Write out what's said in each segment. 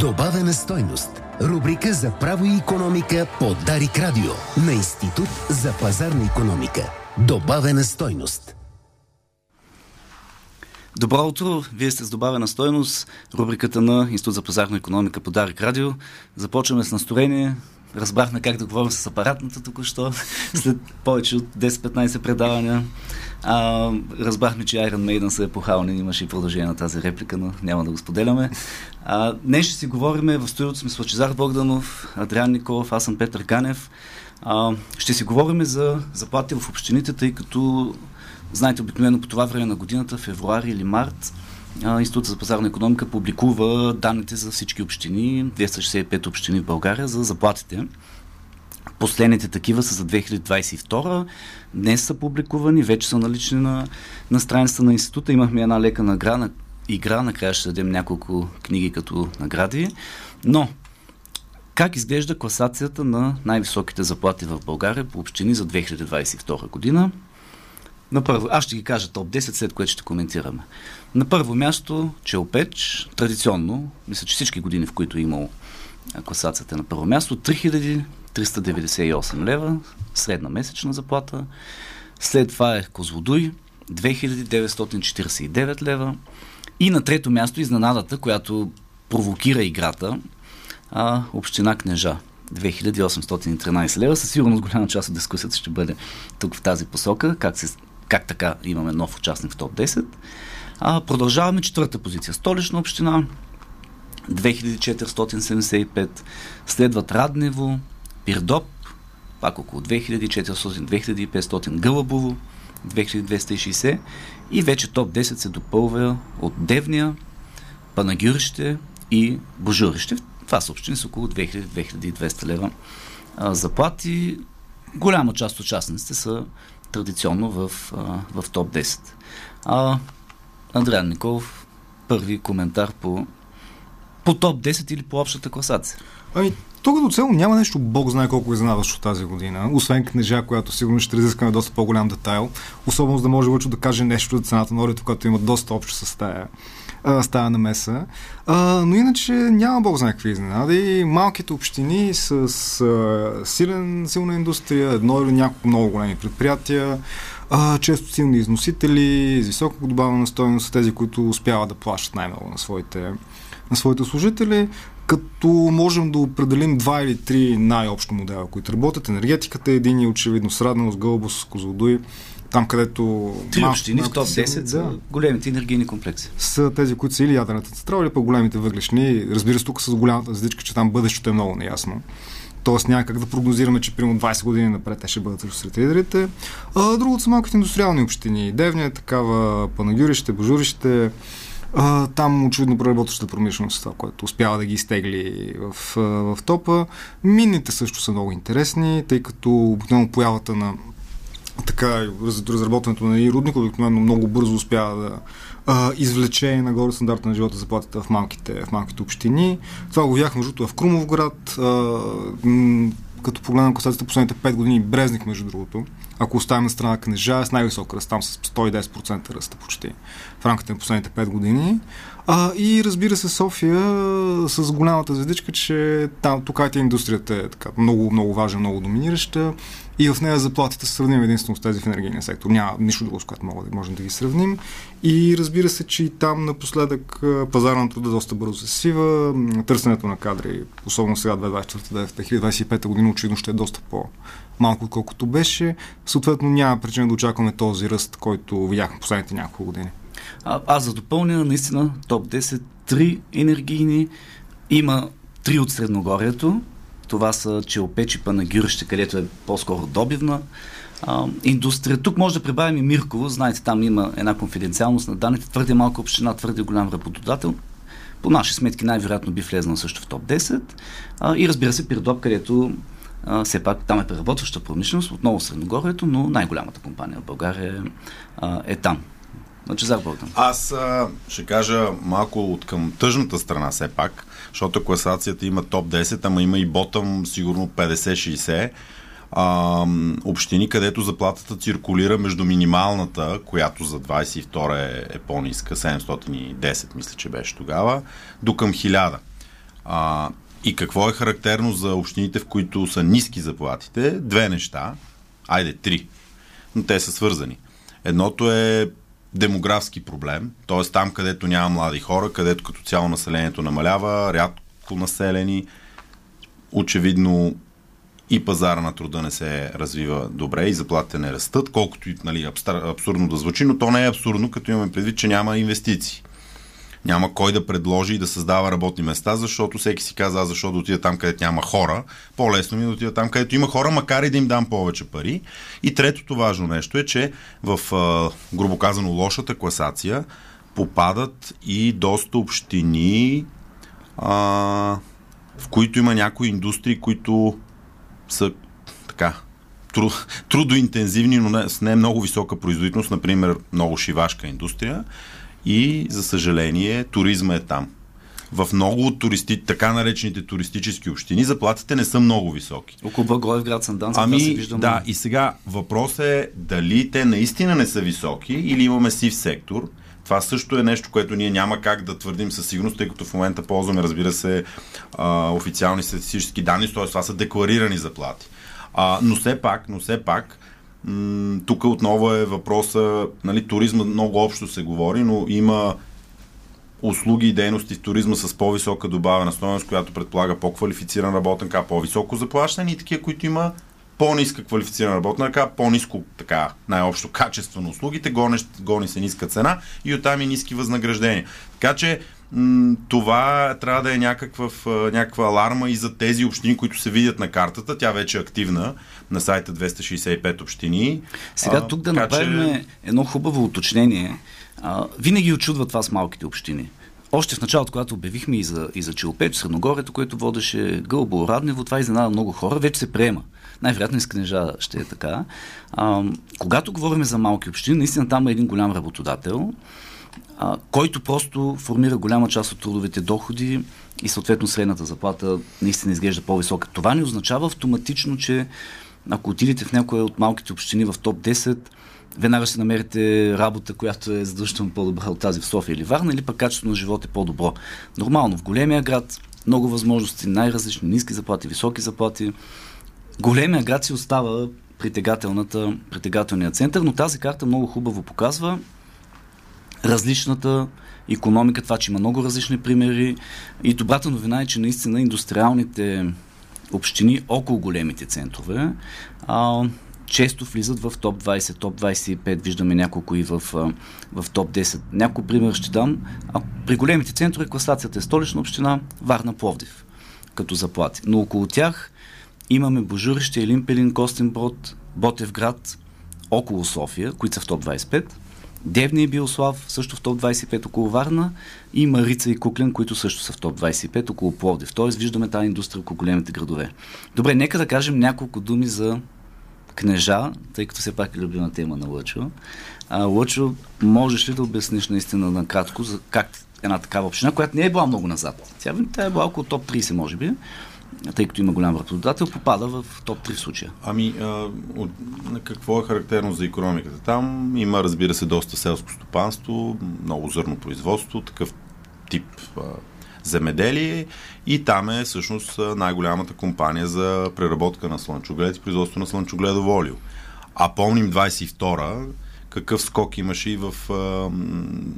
Добавена стойност. Рубрика за право и економика по Дарик Радио на Институт за пазарна економика. Добавена стойност. Добро утро! Вие сте с добавена стойност, рубриката на Институт за пазарна економика по Дарик Радио. Започваме с настроение. Разбрахме как да говорим с апаратната току-що, след повече от 10-15 предавания. А, разбрахме, че Iron Maiden са епохални, имаше и продължение на тази реплика, но няма да го споделяме. А, днес ще си говорим в студиото сме с Лачезар Богданов, Адриан Николов, аз съм Петър Канев. А, ще си говорим за заплати в общините, тъй като знаете, обикновено по това време на годината, февруари или март, Института за пазарна економика публикува данните за всички общини, 265 общини в България, за заплатите. Последните такива са за 2022. Днес са публикувани, вече са налични на, на страницата на института. Имахме една лека награ, на, игра, накрая ще дадем няколко книги като награди. Но, как изглежда класацията на най-високите заплати в България по общини за 2022 година? На първо, аз ще ги кажа топ 10, след което ще коментираме. На първо място, Челпеч, традиционно, мисля, че всички години, в които е имал класацията на първо място, 3398 лева, средна месечна заплата. След това е Козлодуй, 2949 лева. И на трето място изненадата, която провокира играта, а, Община Кнежа. 2813 лева. Със сигурност голяма част от дискусията ще бъде тук в тази посока, как, се, как така имаме нов участник в топ 10. А, продължаваме четвърта позиция. Столична община 2475. Следват Раднево, Пирдоп, пак около 2400-2500, Гълъбово 2260 и вече топ 10 се допълва от Девния, Панагюрище и Божурище. Това са общини с около 2000-2200 лева а, заплати. Голяма част от участниците са традиционно в, а, в топ 10. А, Андриан Николов, първи коментар по, по топ 10 или по общата класация. Ами, тук до цяло няма нещо Бог знае колко изненадващо тази година, освен книжа, която сигурно ще разискаме доста по-голям детайл, особено за да може Лъчо да каже нещо за цената на орето, която има доста общо с тая, с тая намеса. А, но иначе няма Бог знае какви изненади. Малките общини с а, силен, силна индустрия, едно или няколко много големи предприятия, а, често силни износители, с висока добавена стоеност тези, които успяват да плащат най-много на своите, на своите служители като можем да определим два или три най-общо модела, които работят. Енергетиката е един и очевидно с Гълбос, Козлодуй, там където... Три общини в топ 10 да, са големите енергийни комплекси. Са тези, които са или ядрената централа, или по големите въглешни. Разбира се, тук с голямата задичка, че там бъдещето е много неясно. Тоест няма как да прогнозираме, че примерно 20 години напред те ще бъдат сред лидерите. А другото са малките индустриални общини. Девния, такава, Панагюрище, Божурище, а, там очевидно преработващата промишленост, това, което успява да ги изтегли в, в топа. Минните също са много интересни, тъй като обикновено появата на така, разработването на и рудник обикновено много бързо успява да а, извлече нагоре стандарта на живота заплатите в малките, в малките общини. Това го видяхме между в Крумовград, а, м- като погледнем класацията последните 5 години, Брезник, между другото, ако оставим на страна книжа, е с най-висок ръст, там с 110% ръста почти в рамките на последните 5 години. А, и разбира се, София с голямата звездичка, че там, тук IT индустрията е така, много, много важна, много доминираща и в нея заплатите сравним единствено с тези в енергийния сектор. Няма нищо друго, с което мога можем да ги сравним. И разбира се, че и там напоследък пазара на труда доста бързо се свива. Търсенето на кадри, особено сега 2024-2025 година, очевидно ще е доста по- малко отколкото беше. Съответно няма причина да очакваме този ръст, който видяхме последните няколко години. Аз за допълня, наистина, топ 10, три енергийни, има три от Средногорието, това са Челпечи, Панагюрище, където е по-скоро добивна а, индустрия. Тук може да прибавим и Мирково. Знаете, там има една конфиденциалност на данните. Твърде малка община, твърде голям работодател. По наши сметки най-вероятно би влезнал също в топ 10. А, и разбира се, Пирдоп, където а, все пак там е преработваща промишленост, отново Средногорието, но най-голямата компания в България а, е там. Значи Богдан. Аз а, ще кажа малко от към тъжната страна все пак, защото класацията има топ 10, ама има и ботъм сигурно 50-60 а, общини, където заплатата циркулира между минималната, която за 22 е, е по-ниска, 710 мисля, че беше тогава, до към 1000. А, и какво е характерно за общините, в които са ниски заплатите? Две неща. Айде, три. Но те са свързани. Едното е демографски проблем, т.е. там, където няма млади хора, където като цяло населението намалява, рядко населени, очевидно и пазара на труда не се развива добре и заплатите не растат, колкото и нали, абсурдно да звучи, но то не е абсурдно, като имаме предвид, че няма инвестиции. Няма кой да предложи и да създава работни места, защото всеки си каза, аз защо да отида там, където няма хора. По-лесно ми е да отида там, където има хора, макар и да им дам повече пари. И третото важно нещо е, че в, грубо казано, лошата класация попадат и доста общини, а, в които има някои индустрии, които са така трудоинтензивни, но не, с не много висока производителност, например много шивашка индустрия и за съжаление туризма е там. В много от туристи, така наречените туристически общини заплатите не са много високи. Около град Сандански, ами, се виждам. Да, и сега въпрос е дали те наистина не са високи или имаме сив сектор. Това също е нещо, което ние няма как да твърдим със сигурност, тъй като в момента ползваме, разбира се, а, официални статистически данни, т.е. това са декларирани заплати. А, но все пак, но все пак, тук отново е въпроса, нали, туризма много общо се говори, но има услуги и дейности в туризма с по-висока добавена стоеност, която предполага по-квалифициран работен ръка, по-високо заплащане и такива, които има по-ниска квалифицирана работна ръка, по-ниско така най-общо качество на услугите, гони, гони се ниска цена и оттам и ниски възнаграждения. Така че м- това трябва да е някаква, някаква аларма и за тези общини, които се видят на картата. Тя вече е активна на сайта 265 общини. Сега тук да направим че... едно хубаво уточнение. А, винаги очудва това с малките общини. Още в началото, когато обявихме и за, и за Челопеч, Средногорието, което водеше Гълбо, Раднево, това изненада много хора, вече се приема най-вероятно с книжа ще е така. А, когато говорим за малки общини, наистина там е един голям работодател, а, който просто формира голяма част от трудовите доходи и съответно средната заплата наистина изглежда по-висока. Това не означава автоматично, че ако отидете в някоя от малките общини в топ 10, веднага ще намерите работа, която е задължително по-добра от тази в София или Варна, или пък качеството на живот е по-добро. Нормално, в големия град много възможности, най-различни, ниски заплати, високи заплати, големия град си остава притегателната, притегателния център, но тази карта много хубаво показва различната економика, това, че има много различни примери и добрата новина е, че наистина индустриалните общини около големите центрове а, често влизат в топ 20, топ 25, виждаме няколко и в, в топ 10. Няколко пример ще дам. А при големите центрове класацията е столична община, Варна Пловдив, като заплати. Но около тях Имаме Божурище, Елимпелин, Костенброд, Ботевград, около София, които са в топ 25. Девни и Биослав, също в топ 25 около Варна и Марица и Куклен, които също са в топ 25 около Пловдив. Тоест виждаме тази индустрия около големите градове. Добре, нека да кажем няколко думи за кнежа, тъй като все пак е любима тема на Лъчо. А, Лъчо, можеш ли да обясниш наистина накратко за как една такава община, която не е била много назад. Тя, тя е била около топ 30, може би тъй като има голям работодател, попада в топ 3 случая. Ами, а, от, какво е характерно за економиката? Там има, разбира се, доста селско стопанство, много зърно производство, такъв тип а, земеделие и там е всъщност най-голямата компания за преработка на слънчоглед и производство на слънчогледово олио. А помним 22-а, какъв скок имаше и в,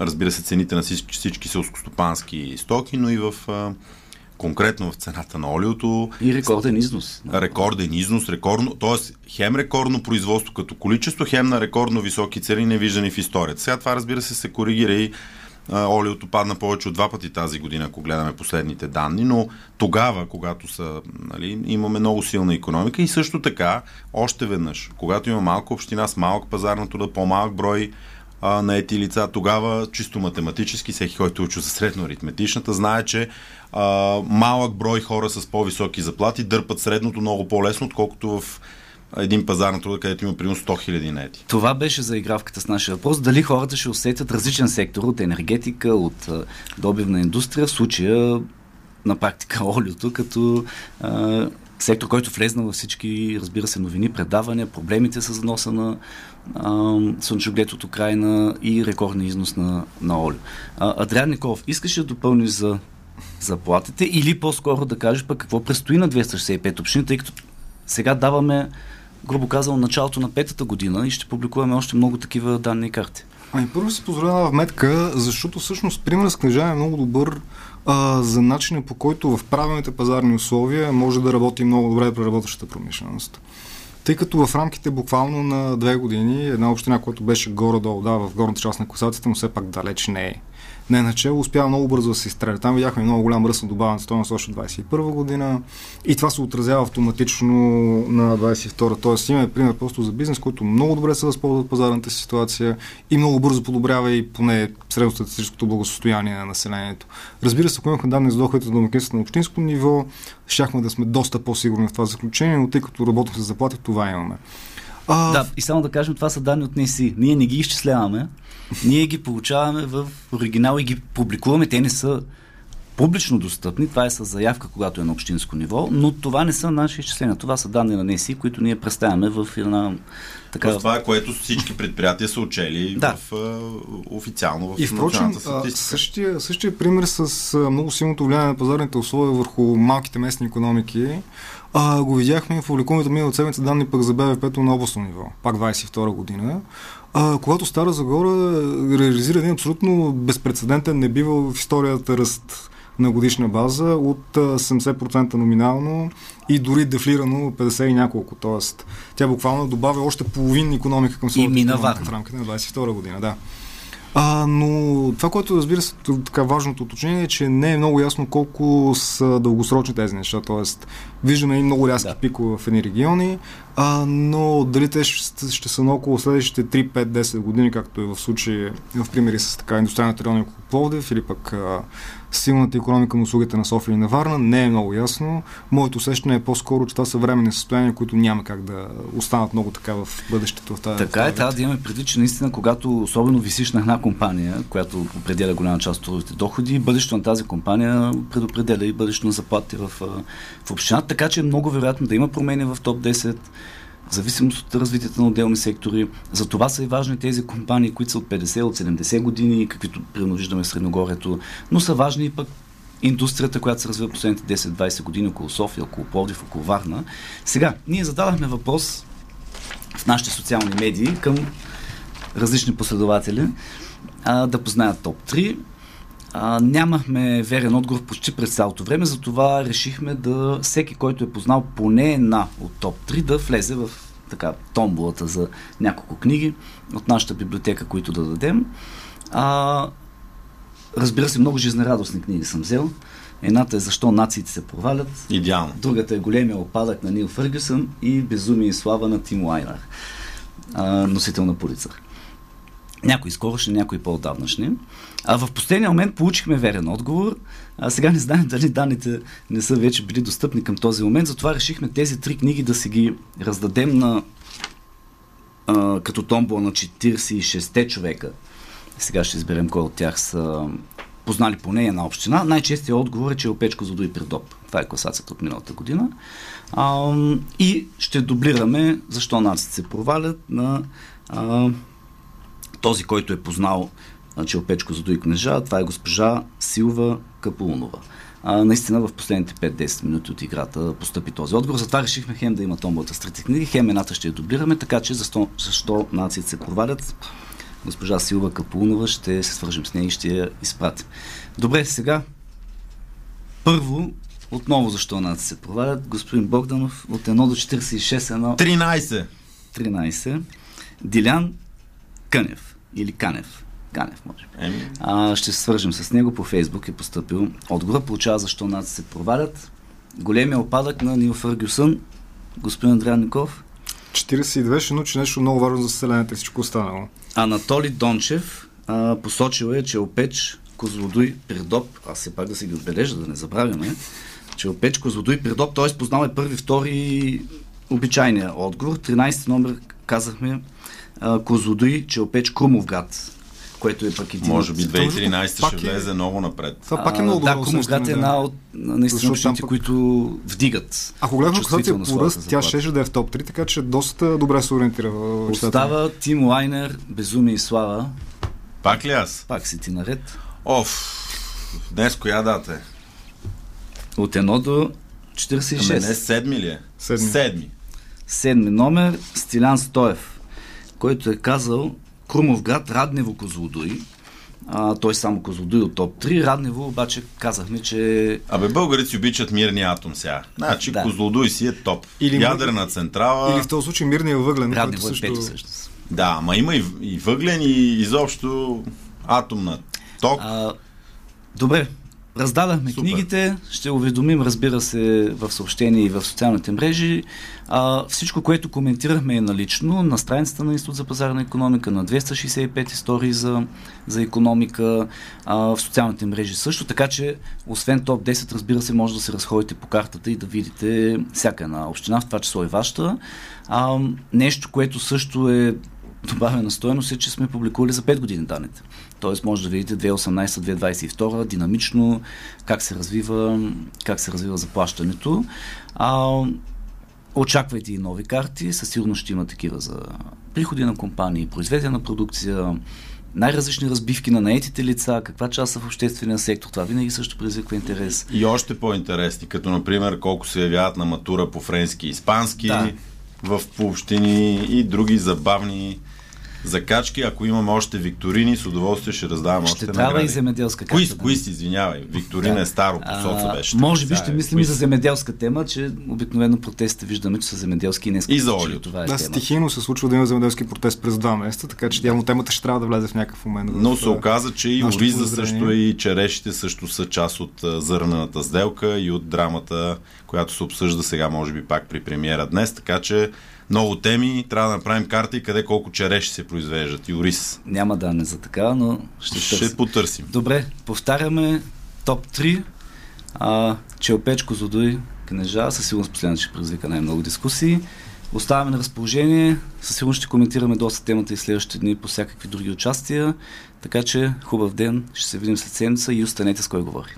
разбира се, цените на всички, всички селскостопански стоки, но и в конкретно в цената на олиото. И рекорден износ. Рекорден износ, рекордно, т.е. хем рекордно производство като количество, хем на рекордно високи цени, невиждани в историята. Сега това разбира се се коригира и олиото падна повече от два пъти тази година, ако гледаме последните данни, но тогава, когато са, нали, имаме много силна економика и също така, още веднъж, когато има малка община с малък пазар на труда, по-малък брой а, на ети лица, тогава чисто математически, всеки, който е учил за средно аритметичната, знае, че а, малък брой хора с по-високи заплати дърпат средното много по-лесно, отколкото в един пазар на труда, където има примерно 100 хиляди нети. Това беше за игравката с нашия въпрос. Дали хората ще усетят различен сектор от енергетика, от добивна индустрия, в случая на практика олиото, като а, сектор, който влезна във всички, разбира се, новини, предавания, проблемите с вноса на слънчоглед от Украина и рекордния износ на, на олио. Адриан Николов, искаш да допълниш за заплатите или по-скоро да кажеш пък какво предстои на 265 общини, тъй като сега даваме, грубо казано, началото на петата година и ще публикуваме още много такива данни и карти. Ами първо си позволява вметка, защото всъщност пример с книжа е много добър а, за начина по който в правилните пазарни условия може да работи много добре преработващата промишленост. Тъй като в рамките буквално на две години една община, която беше горе-долу, да, в горната част на класацията, но все пак далеч не е не начало успява много бързо да се изстреля. Там видяхме много голям ръст на добавената стоеност още 21 година и това се отразява автоматично на 22 Тоест имаме пример просто за бизнес, който много добре се възползва от пазарната ситуация и много бързо подобрява и поне средностатистическото благосостояние на населението. Разбира се, ако имахме данни за доходите на домакинството на общинско ниво, щяхме да сме доста по-сигурни в това заключение, но тъй като работим с заплати, това имаме. А... Да, и само да кажем, това са данни от НСИ. Ние не ги изчисляваме, ние ги получаваме в оригинал и ги публикуваме. Те не са публично достъпни, това е с заявка, когато е на общинско ниво, но това не са наши изчисления. Това са данни на НСИ, които ние представяме в една така... Това е което всички предприятия са учели да. в, официално в И впрочем, същия, същия пример с много силното влияние на пазарните условия върху малките местни економики а, го видяхме в публикуваните миналата седмица данни пък за БВП-то на областно ниво, пак 22 година. А, когато Стара Загора реализира един абсолютно безпредседентен, не бива в историята ръст на годишна база от 70% номинално и дори дефлирано 50 и няколко. Тоест, тя буквално добавя още половин економика към своята в рамките на 22 година. Да. А, но това, което разбира се, така важното уточнение е, че не е много ясно колко са дългосрочни тези неща. Тоест, виждаме и много рязки да. пикове в едни региони, а, но дали те ще, ще са на около следващите 3, 5, 10 години, както е в случай в примери с така индустриалната райони около Пловдив или пък а, силната економика на услугите на София и на Варна, не е много ясно. Моето усещане е по-скоро, че това са временни състояния, които няма как да останат много така в бъдещето. В тази, така е, трябва да имаме преди, че наистина, когато особено висиш на една компания, която определя голяма част от трудовите доходи, бъдещето на тази компания предопределя и бъдещето на заплати в, в общината, така че е много вероятно да има промени в топ 10 в зависимост от развитието на отделни сектори. За това са и важни тези компании, които са от 50, от 70 години, каквито принуждаме в Средногорието, но са важни и пък индустрията, която се развива последните 10-20 години около София, около Пловдив, около Варна. Сега, ние зададахме въпрос в нашите социални медии към различни последователи а, да познаят топ 3. А, нямахме верен отговор почти през цялото време, затова решихме да всеки, който е познал поне една от топ 3, да влезе в така томбулата за няколко книги от нашата библиотека, които да дадем. А, разбира се, много жизнерадостни книги съм взел. Едната е Защо нациите се провалят. Идеално. Другата е Големия опадък на Нил Фъргюсън и Безумие и слава на Тим Лайнер, а, носител на полицар. Някои скорошни, някои по-отдавнашни. А в последния момент получихме верен отговор. А сега не знаем дали данните не са вече били достъпни към този момент, затова решихме тези три книги да си ги раздадем на а, като томбо на 46-те човека. Сега ще изберем кой от тях са познали поне една община. Най-честият отговор е, че е Опечко Зодо и Придоп. Това е класацията от миналата година. А, и ще дублираме защо наците се провалят на а, този, който е познал че Опечко задуи книжа, това е госпожа Силва Капулнова. А, наистина в последните 5-10 минути от играта постъпи този отговор. Затова решихме хем да има томбата с трите книги, хем едната ще я дублираме, така че защо, защо нациите се провалят, госпожа Силва Капулнова ще се свържем с нея и ще я изпратим. Добре, сега първо отново защо нациите се провалят. Господин Богданов от 1 до 46 едно... 13! 13. Дилян Кънев или Канев. Ганев, може би. А, ще се свържем с него по Фейсбук е поступил отговор. Получава защо наци се провалят. Големия опадък на Нил Фъргюсън, господин Андриан Ников. 42 ще научи нещо много важно за селената и всичко останало. Анатолий Дончев а, посочил е, че Опеч, Козлодуй, Придоп, аз все пак да си ги отбележа, да не забравяме, че Опеч, Козлодуй, Придоп, т.е. познал е първи, втори обичайния отговор. 13 номер казахме Козлодуй, че Опеч, Крумовград което е пък един. Може би 2013 ще е... влезе много напред. Това пак е много добро. Да, Комуград е една от наистина общините, пък... които вдигат. Ако гледаме класация по ръст, тя ще да е в топ 3, така че доста добре се ориентира. Остава Тим Лайнер, Безумие и Слава. Пак ли аз? Пак си ти наред. Оф, днес коя дата е? От 1 до 46. Ами не седми ли е? Седми. Седми. Седми номер Стилян Стоев, който е казал Крумов град, Раднево, Козлодуй. А, той само Козлодуй от топ 3. Раднево обаче казахме, че Абе, българите си обичат мирния атом сега. Значи, Да. Козлодуй си е топ. Или Ядрена централа. Или в този случай мирния въглен, Раднево е също... пето всъщност. Да, ама има и, и въглен, и изобщо атомна ток. А, добре, раздадахме Супер. книгите, ще уведомим, разбира се, в съобщения и в социалните мрежи. А, всичко, което коментирахме е налично на страницата на Институт за пазарна економика, на 265 истории за, за економика, а, в социалните мрежи също, така че освен топ 10, разбира се, може да се разходите по картата и да видите всяка една община, в това число и вашата. А, нещо, което също е добавена стоеност е, че сме публикували за 5 години данните. Тоест може да видите 2018-2022 динамично как се развива, как се развива заплащането. А, очаквайте и нови карти, със сигурност ще има такива за приходи на компании, произведена продукция, най-различни разбивки на наетите лица, каква част са в обществения сектор. Това винаги също предизвиква интерес. И още по-интересни, като например колко се явяват на матура по френски и испански Да. в общини и други забавни закачки. Ако имаме още викторини, с удоволствие ще раздавам Ще още трябва награди. и земеделска карта да квиз, извинявай. Викторина Да. е старо, по соца беше. може би ще е мислим и за земеделска тема, че обикновено протестите виждаме, че са земеделски и днес. И за олиото. Това е Да, стихийно се случва да има земеделски протест през два месеца, така че явно темата ще трябва да влезе в някакъв момент. Но в, се оказа, че и ориза също и черешите също са част от зърнената сделка и от драмата, която се обсъжда сега, може би пак при премиера днес. Така че много теми, трябва да направим карта и къде колко череши се произвеждат ориз. Няма данни за така, но ще, Ще, търсим. потърсим. Добре, повтаряме топ 3. А, Челпеч, Козлодуй, Кнежа, със сигурност последната ще предизвика най-много дискусии. Оставаме на разположение, със сигурност ще коментираме доста темата и следващите дни по всякакви други участия. Така че хубав ден, ще се видим след седмица и останете с кой говори.